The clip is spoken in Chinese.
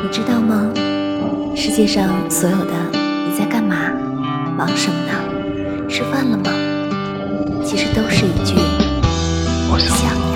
你知道吗？世界上所有的，你在干嘛？忙什么呢？吃饭了吗？其实都是一句。我想。